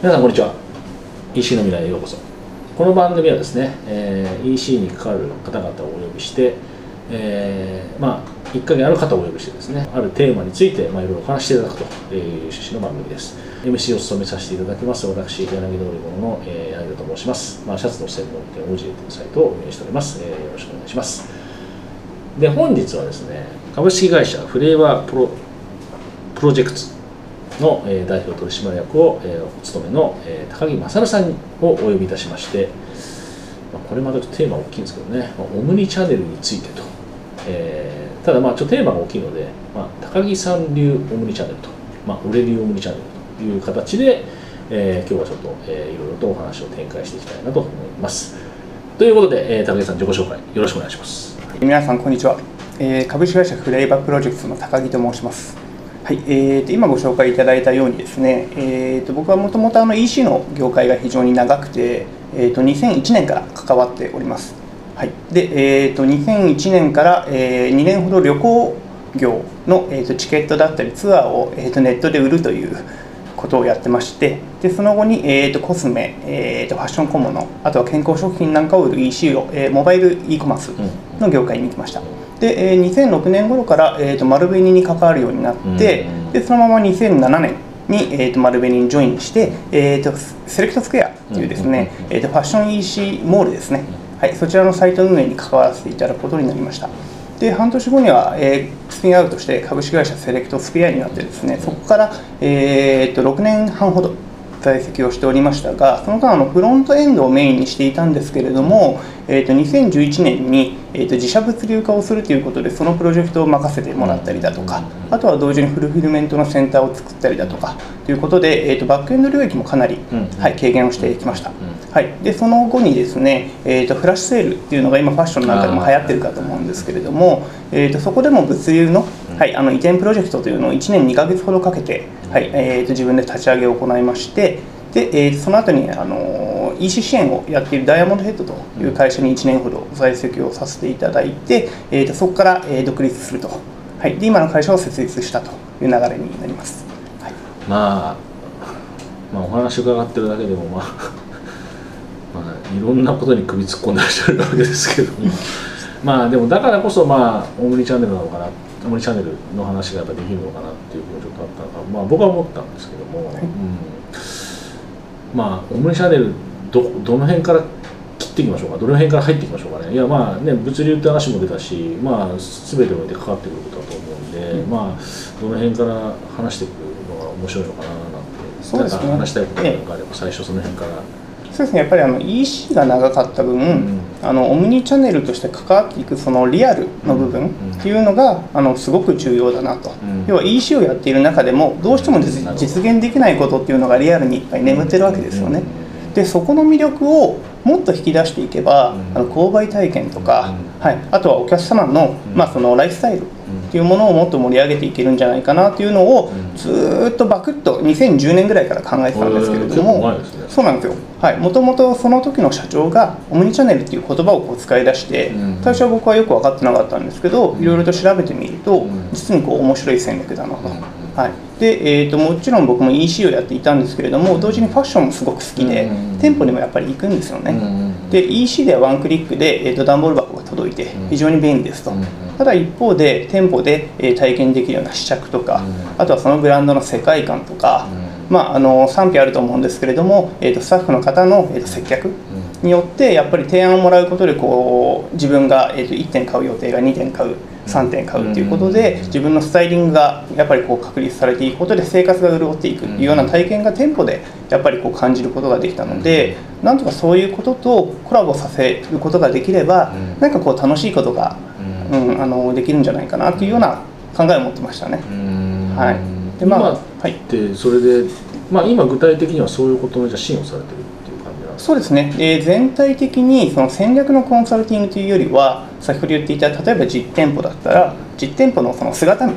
皆さんこんにちは。EC の未来へようこそ。この番組はですね、えー EC に関わる方々をお呼びして、えーまあ一家にある方をお呼びしてですねあるテーマについて、まあ、いろいろお話していただくという趣旨の番組です。MC を務めさせていただきます。私柳通り物の、えー、柳田と申します、まあ、シャツの専門店オージェというサイトを運営しております、えーよろしくお願いします。で本日はですね株式会社フレーバープロプロジェクトの、代表取締役を、お務めの、高木勝さんをお呼びいたしまして、これまたテーマ大きいんですけどね、オムニチャンネルについてと、えーただまあちょっとテーマが大きいので、まあ、高木さん流オムニチャンネルと、まあ、俺流オムニチャンネルという形で、えー今日はちょっと、えーいろいろとお話を展開していきたいなと思います。ということで、えー高木さん自己紹介よろしくお願いします。皆さんこんにちは、えー株式会社フレーバープロジェクトの高木と申しますはい、えーと今ご紹介いただいたようにですね、えーと僕はもともと EC の業界が非常に長くて、えーと2001年から関わっております。はい、で、えーと2001年から、え2年ほど旅行業の、えーとチケットだったりツアーを、えーとネットで売るということをやってましてでその後に、えー、とコスメ、えー、とファッション小物あとは健康食品なんかを売る EC を、えーモバイル e コマースの業界に行きました。で、えー2006年頃から、えー、と丸紅に関わるようになってうんでそのまま2007年に、えー、と丸紅にジョインして、えー、とセレクトスクエアというですね、うんえー、とファッション EC モールですね、はい、そちらのサイト運営に関わらせていただくことになりました。で半年後には、えースピンアウトして株式会社セレクトスクエアになってですねそこから、えー、と6年半ほど在籍をしておりましたがその間あのフロントエンドをメインにしていたんですけれども、えー、と2011年に、えー、と自社物流化をするということでそのプロジェクトを任せてもらったりだとかあとは同時にフルフィルメントのセンターを作ったりだとかということで、えー、とバックエンド領域もかなり、うん。はい、軽減をしてきました。ん。はい、でその後にですね、えー、とフラッシュセールっていうのが今ファッションなんかでも流行ってるかと思うんですけれども、えー、とそこでも物流の,、はい、あの移転プロジェクトというのを1年2ヶ月ほどかけて、はいえー、と自分で立ち上げを行いましてで、えー、とその後にあの EC 支援をやっているダイヤモンドヘッドという会社に1年ほど在籍をさせていただいて、えー、とそこから、えー独立すると、はい、で今の会社を設立したという流れになります。はい。まあ、まあ、お話伺ってるだけでも、まあ、まあ、いろんなことに首突っ込んでらっしゃるわけですけど。も、まあ、でもだからこそ、まあ、オムニチャンネルなのかな、オムニチャンネルの話がやっぱできるのかなっていうふうにちょっとあったのか、まあ、僕は思ったんですけども、うん、まあ、オムニチャンネルど、どの辺から切っていきましょうか、どの辺から入っていきましょうかね？いや、まあね、物流って話も出たし、まあ、すべてにおいて関わってくることだと思うんで、うん。まあ、どの辺から話していくのが面白いのかななんて、そうですね。話したいことがあれば、最初その辺から。そうですね。やっぱりあの EC が長かった分、ん。あのオムニチャンネルとして関わっていくそのリアルの部分っていうのが、あのすごく重要だなと、ん。要は EC をやっている中でもどうしても実現できないことっていうのがリアルにいっぱい眠ってるわけですよね。でそこの魅力をもっと引き出していけば、うん。あの購買体験とか、うはい、あとはお客様の,、まあそのライフスタイルっていうものをもっと盛り上げていけるんじゃないかなっていうのを、うん。ずーっとバクッと2010年ぐらいから考えてたんですけれども、ねそうなんですよ。はい。もともとその時の社長がオムニチャンネルっていう言葉をこう使い出して、うん。最初は僕はよく分かってなかったんですけど、うん。いろいろと調べてみると、ん。実にこう面白い戦略だなと、うんはい。でえー、ともちろん僕も EC をやっていたんですけれども同時にファッションもすごく好きで、うん店舗にもやっぱり行くんですよね、うんで EC ではワンクリックで、えー、と段ボール箱が届いてうん。非常に便利ですと、うんただ一方で店舗で、えー体験できるような試着とか、うん。あとはそのブランドの世界観とか、うん。まあ、あの賛否あると思うんですけれども、えー、とスタッフの方の、えー、と接客によってやっぱり提案をもらうことでこう自分が、えー、と1点買う予定が2点買う3点買うということで自分のスタイリングがやっぱりこう確立されていくことで生活が潤っていくっていうような体験が店舗でやっぱりこう感じることができたのでなんとかそういうこととコラボさせることができればうん。なんかこう楽しいことが、うん。うん、あのできるんじゃないかなっていうような考えを持ってましたね。うん。はい。で今まあはいってそれで、まあ、今具体的にはそういうことのじゃあ支援をされてる？そうですね、えー全体的にその戦略のコンサルティングというよりは先ほど言っていた例えば実店舗だったら実店舗のその姿見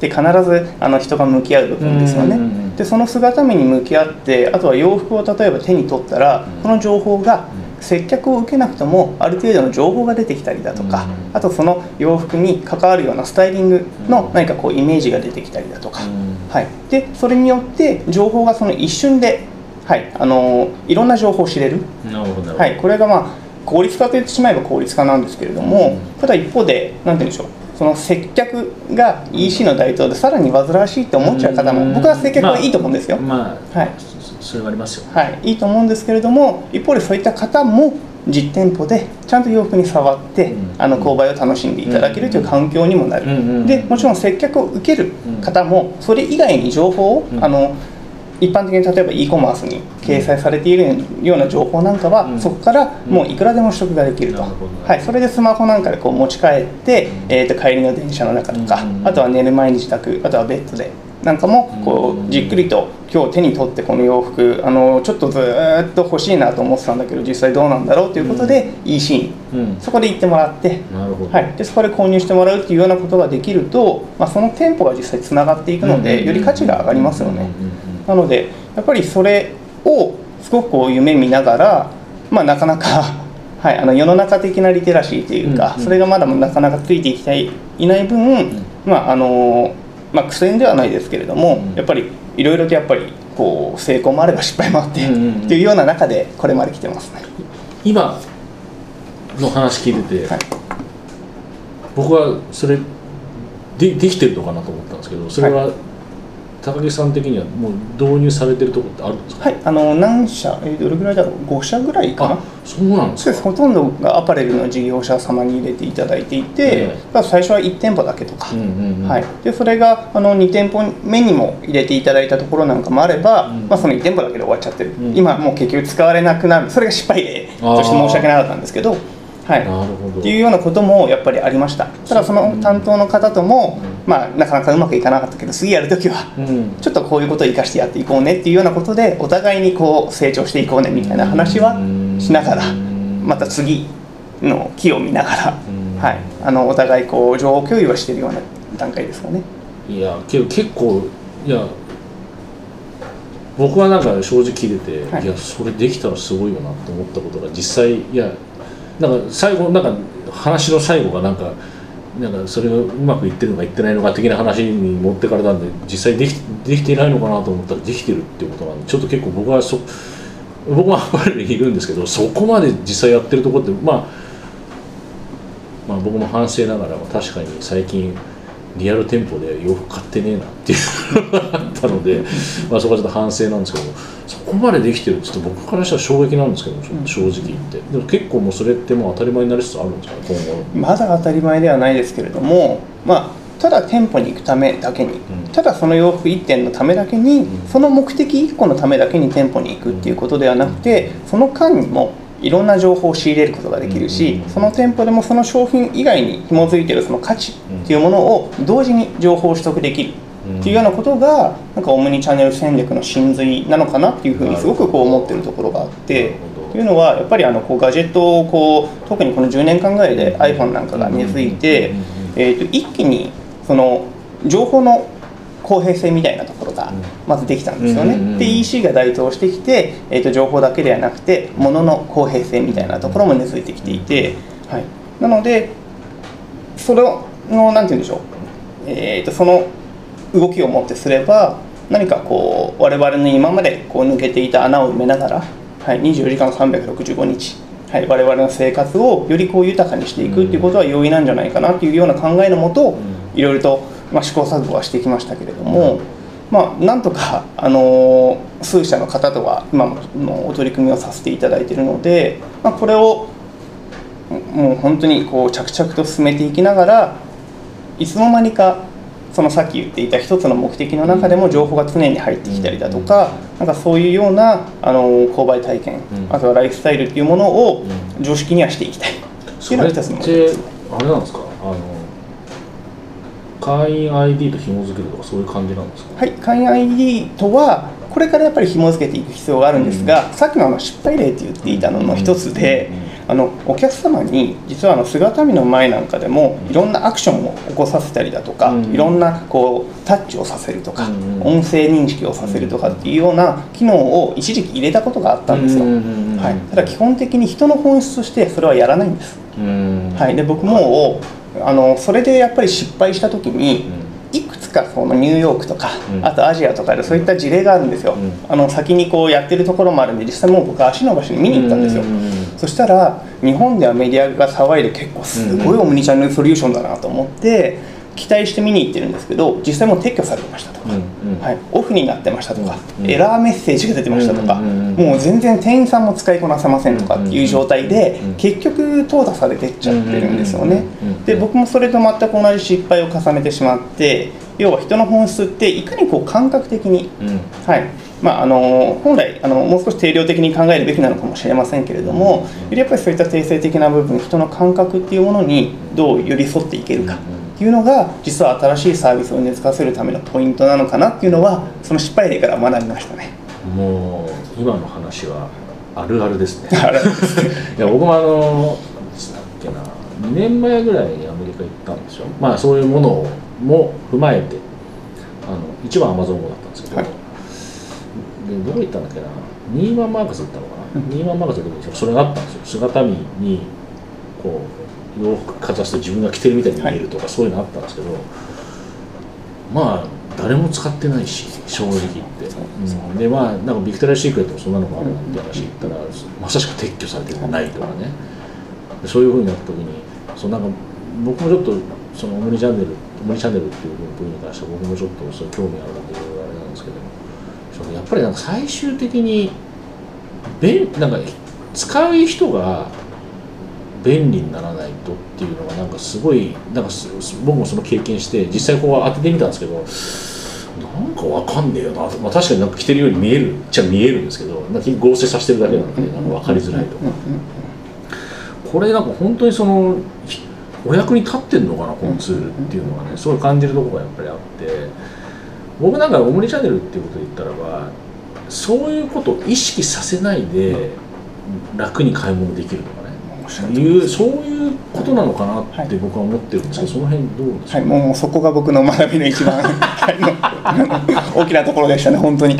で必ずあの人が向き合う部分ですよね。でその姿見に向き合ってあとは洋服を例えば手に取ったらうん。この情報がうん。接客を受けなくてもある程度の情報が出てきたりだとかうん。あとその洋服に関わるようなスタイリングのうん。何かこうイメージが出てきたりだとか。うん。はい、でそれによって情報がその一瞬ではい、あのいろんな情報を知れる、なるほどはい、これがまあ効率化と言ってしまえば効率化なんですけれども、うん。ただ一方で何て言うんでしょうその接客が EC の台頭でさらに煩わしいって思っちゃう方も、うん。僕は接客はいいと思うんですよ、まあ、はい。そそれはありますよ。はい、いいと思うんですけれども一方でそういった方も実店舗でちゃんと洋服に触って、うん。あの購買を楽しんでいただけるという環境にもなる、うんうんでもちろん接客を受ける方もそれ以外に情報を、うん。あの一般的に例えば e コマースに掲載されているような情報なんかは、うん。そこからもういくらでも取得ができると、なるほど。ねはい、それでスマホなんかでこう持ち帰って、うん。えー、と帰りの電車の中とか、うん。あとは寝る前に自宅あとはベッドでなんかもこうん。うじっくりと今日手に取ってこの洋服あのちょっとずーっと欲しいなと思ってたんだけど実際どうなんだろうということで、EC にうん。そこで行ってもらってはい、でそこで購入してもらうっていうようなことができると、まあ、その店舗が実際つながっていくので、より価値が上がりますよね。うんうんうんなのでやっぱりそれをすごくこう夢見ながら、まあ、なかなか、はい、あの世の中的なリテラシーというか、うんうん。それがまだなかなかついていきたいいない分、まああのまあ、苦戦ではないですけれども、うん。やっぱりいろいろとやっぱりこう成功もあれば失敗もあって、うんうんいうような中でこれまで来てますね。今の話聞いてて、はい。僕はそれでできてるのかなと思ったんですけどそれは、高木さん的にはもう導入されてるところってあるんですか？はい、あの何社、えーどれぐらいだろう、5社ぐらいかな？あ。そうなんですか。ほとんどがアパレルの事業者様に入れていただいていて、ええ。ただ最初は1店舗だけとか、うんうんうん。はい、でそれがあの2店舗目にも入れていただいたところなんかもあれば、うん。まあ、その1店舗だけで終わっちゃってる、ん。今もう結局使われなくなる。それが失敗例として申し訳なかったんですけど、はい、なるほど。っていうようなこともやっぱりありました。ただその担当の方とも、まあ、なかなかうまくいかなかったけど次やるときはうん。ちょっとこういうことを生かしてやっていこうねっていうようなことでお互いにこう成長していこうねみたいな話はしながらまた次の木を見ながら、うん。はい、あのお互いこう情報共有はしているような段階ですかね。いやけど結構いや僕はなんか正直聞いてて、はい。い、やそれできたらすごいよなと思ったことが実際いやなんか最後なんか話の最後がなんかなんかそれがうまくいってるのかいってないのか的な話に持ってかれたんで実際できできていないのかなと思ったらできてるっていうことなんでちょっと結構僕はそ僕はアパレルにいるんですけどそこまで実際やってるところってまあまあ僕も反省ながら確かに最近リアル店舗で洋服買ってねえなっていう。あったので、まあ、そこはちょっと反省なんですけどそこまでできてるってちょっと僕からしたら衝撃なんですけど正直言って。でも結構もうそれってもう当たり前になりつつあるんですかね今後。まだ当たり前ではないですけれども、まあ、ただ店舗に行くためだけに、ん。ただその洋服1点のためだけに、ん。その目的1個のためだけに店舗に行くっていうことではなくて、その間にもいろんな情報を仕入れることができるし、うん。その店舗でもその商品以外に紐づいているその価値っていうものを同時に情報を取得できる。っていうようなことがなんかオムニチャンネル戦略の真髄なのかなっていうふうにすごくこう思ってるところがあってというのはやっぱりあのこうガジェットをこう特にこの10年間ぐらいで iPhone なんかが根付いてえーと一気にその情報の公平性みたいなところがまずできたんですようんうんうん。ね。で EC が台頭してきて、えー、と情報だけではなくて物の公平性みたいなところも根付いてきていて、はい、なのでそれのなんて言うんでしょう、えー、とその動きをもってすれば何かこう我々の今までこう抜けていた穴を埋めながら、はい、24時間365日、はい、我々の生活をよりこう豊かにしていくっていうことは容易なんじゃないかなっていうような考えのもと、いろいろと、まあ、試行錯誤はしてきましたけれども、まあ、なんとか、あのー数社の方とは今もお取り組みをさせていただいているので、まあ、これをもう本当にこう着々と進めていきながらいつの間にかそのさっき言っていた一つの目的の中でも情報が常に入ってきたりだとかなんかそういうようなあの購買体験ん。あとはライフスタイルっていうものを常識にはしていきたい。っていうのが一つの目的でてすね。あれなんですか？あの会員 ID と紐付けるとかそういう感じなんですか？はい、会員 ID とはこれからやっぱり紐付けていく必要があるんですが、さっきのあの失敗例って言っていたのの一つで、あのお客様に実はあの姿見の前なんかでもいろんなアクションを起こさせたりだとか、うん。いろんなこうタッチをさせるとか、うん。音声認識をさせるとかっていうような機能を一時期入れたことがあったんですよ、はい、ただ基本的に人の本質としてそれはやらないんです、うん。はい、で僕もあのそれでやっぱり失敗した時にかそのニューヨークとか、うん。あとアジアとかでそういった事例があるんですよ、うん。あの先にこうやってるところもあるんで実際もう僕は足伸ばしに見に行ったんですよ、うんそしたら日本ではメディアが騒いで結構すごいオムニチャンネルソリューションだなと思って期待して見に行ってるんですけど実際もう撤去されてましたとか、うんうん。はい、オフになってましたとか、うんエラーメッセージが出てましたとか、うんうんうんもう全然店員さんも使いこなせませんとかっていう状態で、うん結局淘汰されてっちゃってるんですよね。うんうんうん。で僕もそれと全く同じ失敗を重ねてしまって要は人の本質っていかにこう感覚的にうん。はい。まあ、あの本来あのもう少し定量的に考えるべきなのかもしれませんけれども、やっぱりそういった定性的な部分人の感覚っていうものにどう寄り添っていけるかっていうのが実は新しいサービスを根付かせるためのポイントなのかなっていうのはその失敗例から学びましたね。もう今の話はあるあるですね。いや僕もあのいつだっけな2年前ぐらいにアメリカ行ったんですよ。まあそういうものをも踏まえてあの一番アマゾン語だったんですけど、はい。でどこ行ったんだっけなニーマンマーカス行ったのかな、ニーマンマーカスの時にそれがあったんですよ。姿見にこう洋服かざすと自分が着てるみたいに見えるとか、そういうのあったんですけどまあ誰も使ってないし正直言って、うん。でまあなんかビクトリア・シークレットもそんなのがあるなんて話言ったら、まさしく撤去されてないとかね。でそういうふうになった時にそうなんか僕もちょっとそのオムニチャンネルオムニチャンネルっていう部分に関しては僕もちょっとそういう興味あるんでいろいろあれなんですけどそのやっぱりなんか最終的に便なんか使う人が便利にならないとっていうのがなんかすごいなんかす僕もその経験して実際こう当ててみたんですけどなんかわかんねえよなと、まあ、確かになんか着てるように見えるっちゃ見えるんですけどなんか合成させてるだけなんでなんか分かりづらいと。かこれなんか本当にそのお役に立ってんのかなこのツールっていうのはね。すごい感じるところがやっぱりあって。僕なんかオムニチャンネルっていうことで言ったらばそういうことを意識させないで楽に買い物できるとかね。いうそういうことなのかなっはいて僕は思ってるんですけど、その辺どうですか、はい、もうそこが僕の学びの一番 大きなところでしたね、本当に。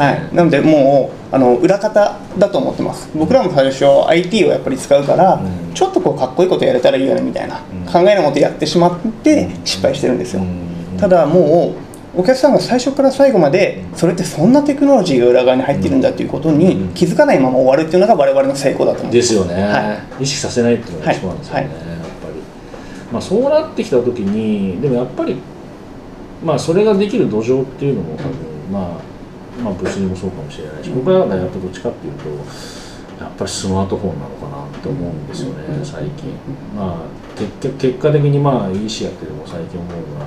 はい、なので、もうあの裏方だと思ってます、僕らも最初、IT をやっぱり使うから、うん。ちょっとこうかっこいいことやれたらいいよねみたいなうん。考えのもとやってしまって失敗してるんですよ。うん。ただもうお客さんが最初から最後までそれってそんなテクノロジーが裏側に入ってるんだっていうことにうん。気づかないまま終わるっていうのが我々の成功だと思うです。よね、は意識させないっていうのが一番ですよね、はい。やっぱり、まあ、そうなってきた時にでもやっぱりまあそれができる土壌っていうのも多分、まあ、まあ物理もそうかもしれないし僕らがやっぱどっちかっていうとやっぱりスマートフォンなのかなって思うんですよねうん。最近。まあ結局結果的にまあ EC やってても最近思うのは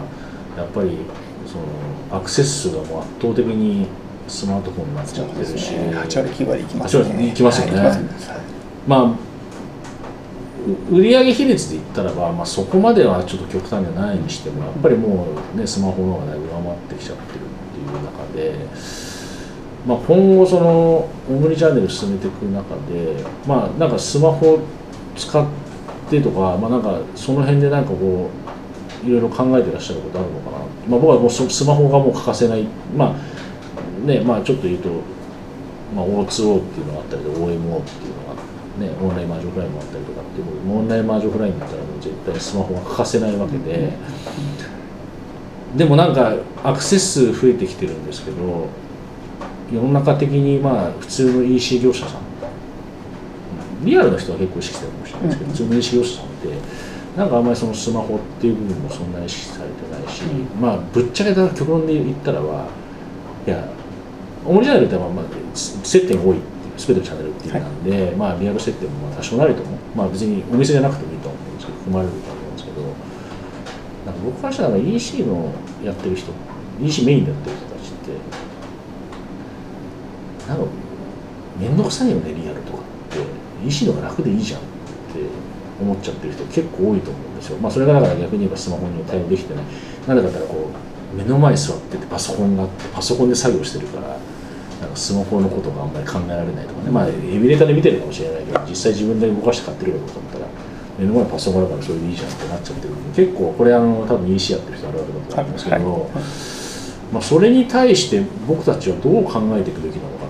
やっぱりそのアクセス数がもう圧倒的にスマートフォンになっちゃってるし、8割9割いきます8割いきますよね。まあう売上比率で言ったらば、まあ、そこまではちょっと極端じゃないにしてもやっぱりもうねスマホの方がだいぶ上回ってきちゃってるっていう中で、まあ、今後そのオムニチャンネル進めていく中でまあなんかスマホ使ってとか、まあ、なんかその辺でなんかこういろいろ考えてらっしゃることあるのかな、まあ、僕はもうスマホがもう欠かせない。まあねまあちょっと言うと、まあ、O2O っていうのがあったりで OMO っていうのがね、オンラインマージョフライもあったりとかっていうもうオンラインマージョフラインだったらもう絶対スマホが欠かせないわけで、でもなんかアクセス数増えてきてるんですけど世の中的にまあ普通の EC 業者さんリアルな人は結構意識してるかもしれないですけど、普通の EC 業者さんってなんかあんまりそのスマホっていう部分もそんなに意識されてないし、まあぶっちゃけた極論で言ったらはいやオリジナルってまあまあ接点が多い全てのチャンネルっていうなんで、まあリアル接点もまあ多少なりともまあ別にお店じゃなくてもいいと思うんですけど含まれると思うんですけどなんか僕からしたら EC のやってる人 EC メインでやってる人たちってなんか面倒くさいよねリアルとか。って EC の方が楽でいいじゃんって思っちゃってる人結構多いと思うんですよ。まあそれがだから逆に言えばスマホに対応できてないなんでかったらこう目の前に座っててパソコンがあってパソコンで作業してるからなんかスマホのことがあんまり考えられないとかね。まあエビデータで見てるかもしれないけど実際自分で動かして買ってるかと思ったら目の前にパソコンだからそれでいいじゃんってなっちゃってる結構これあの多分 EC やってる人あるあるだと思うんですけど、はい。まあ、それに対して僕たちはどう考えていくべきなのか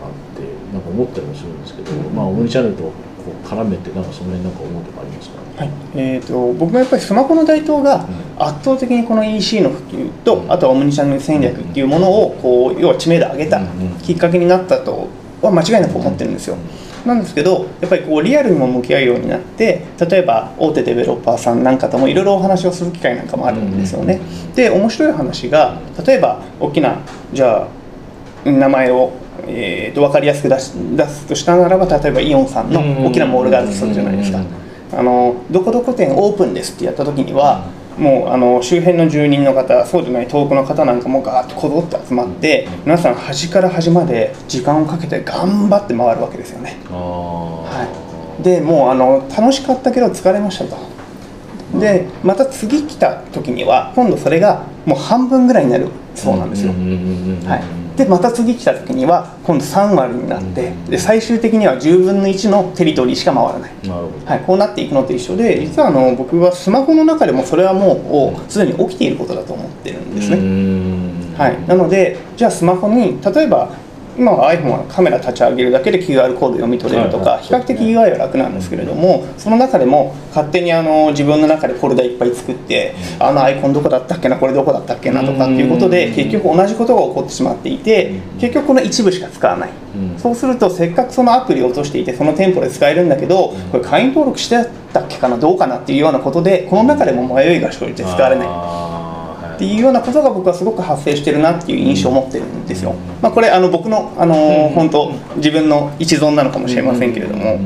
思ったりもするんですけど、まあ、オムニチャンネルとこう絡めてなんかその辺なんか思うとこありますか、はい。えー、と僕もやっぱりスマホの台頭が圧倒的にこの EC の普及とあとはオムニチャンネル戦略っていうものをこう要は知名度を上げたきっかけになったとは間違いなく思ってるんですよ。なんですけどやっぱりこうリアルにも向き合うようになって例えば大手デベロッパーさんなんかともいろいろお話をする機会なんかもあるんですよね。で面白い話が例えば大きなじゃあ名前をえー、と分かりやすく出し出すとしたならば例えばイオンさんの大きなモールがあるとするじゃないですか。あのどこどこ店オープンですってやった時にはもうあの周辺の住人の方そうでない遠くの方なんかもガーッとこぞって集まって皆さん端から端まで時間をかけて頑張って回るわけですよね。はい、でもうあの楽しかったけど疲れましたと。でまた次来た時には今度それがもう半分ぐらいになるそうなんですよ。はいでまた次来た時には今度3割になってで最終的には10分の1のテリトリーしか回らない、はい、こうなっていくのと一緒で実はあの僕はスマホの中でもそれはもうすでに起きていることだと思ってるんですね。はい、なのでじゃあスマホに例えば今は iPhone はカメラ立ち上げるだけで QR コード読み取れるとか比較的 UI は楽なんですけれどもその中でも勝手にあの自分の中でフォルダいっぱい作ってあのアイコンどこだったっけなこれどこだったっけなとかっていうことで結局同じことが起こってしまっていて結局この一部しか使わない。そうするとせっかくそのアプリを落としていてその店舗で使えるんだけどこれ会員登録してたっけかなどうかなっていうようなことでこの中でも迷いが生じて使われない。っていうようなことが僕はすごく発生してるなっていう印象を持ってるんですよ。まあ、これあの僕のあの本当自分の一存なのかもしれませんけれども。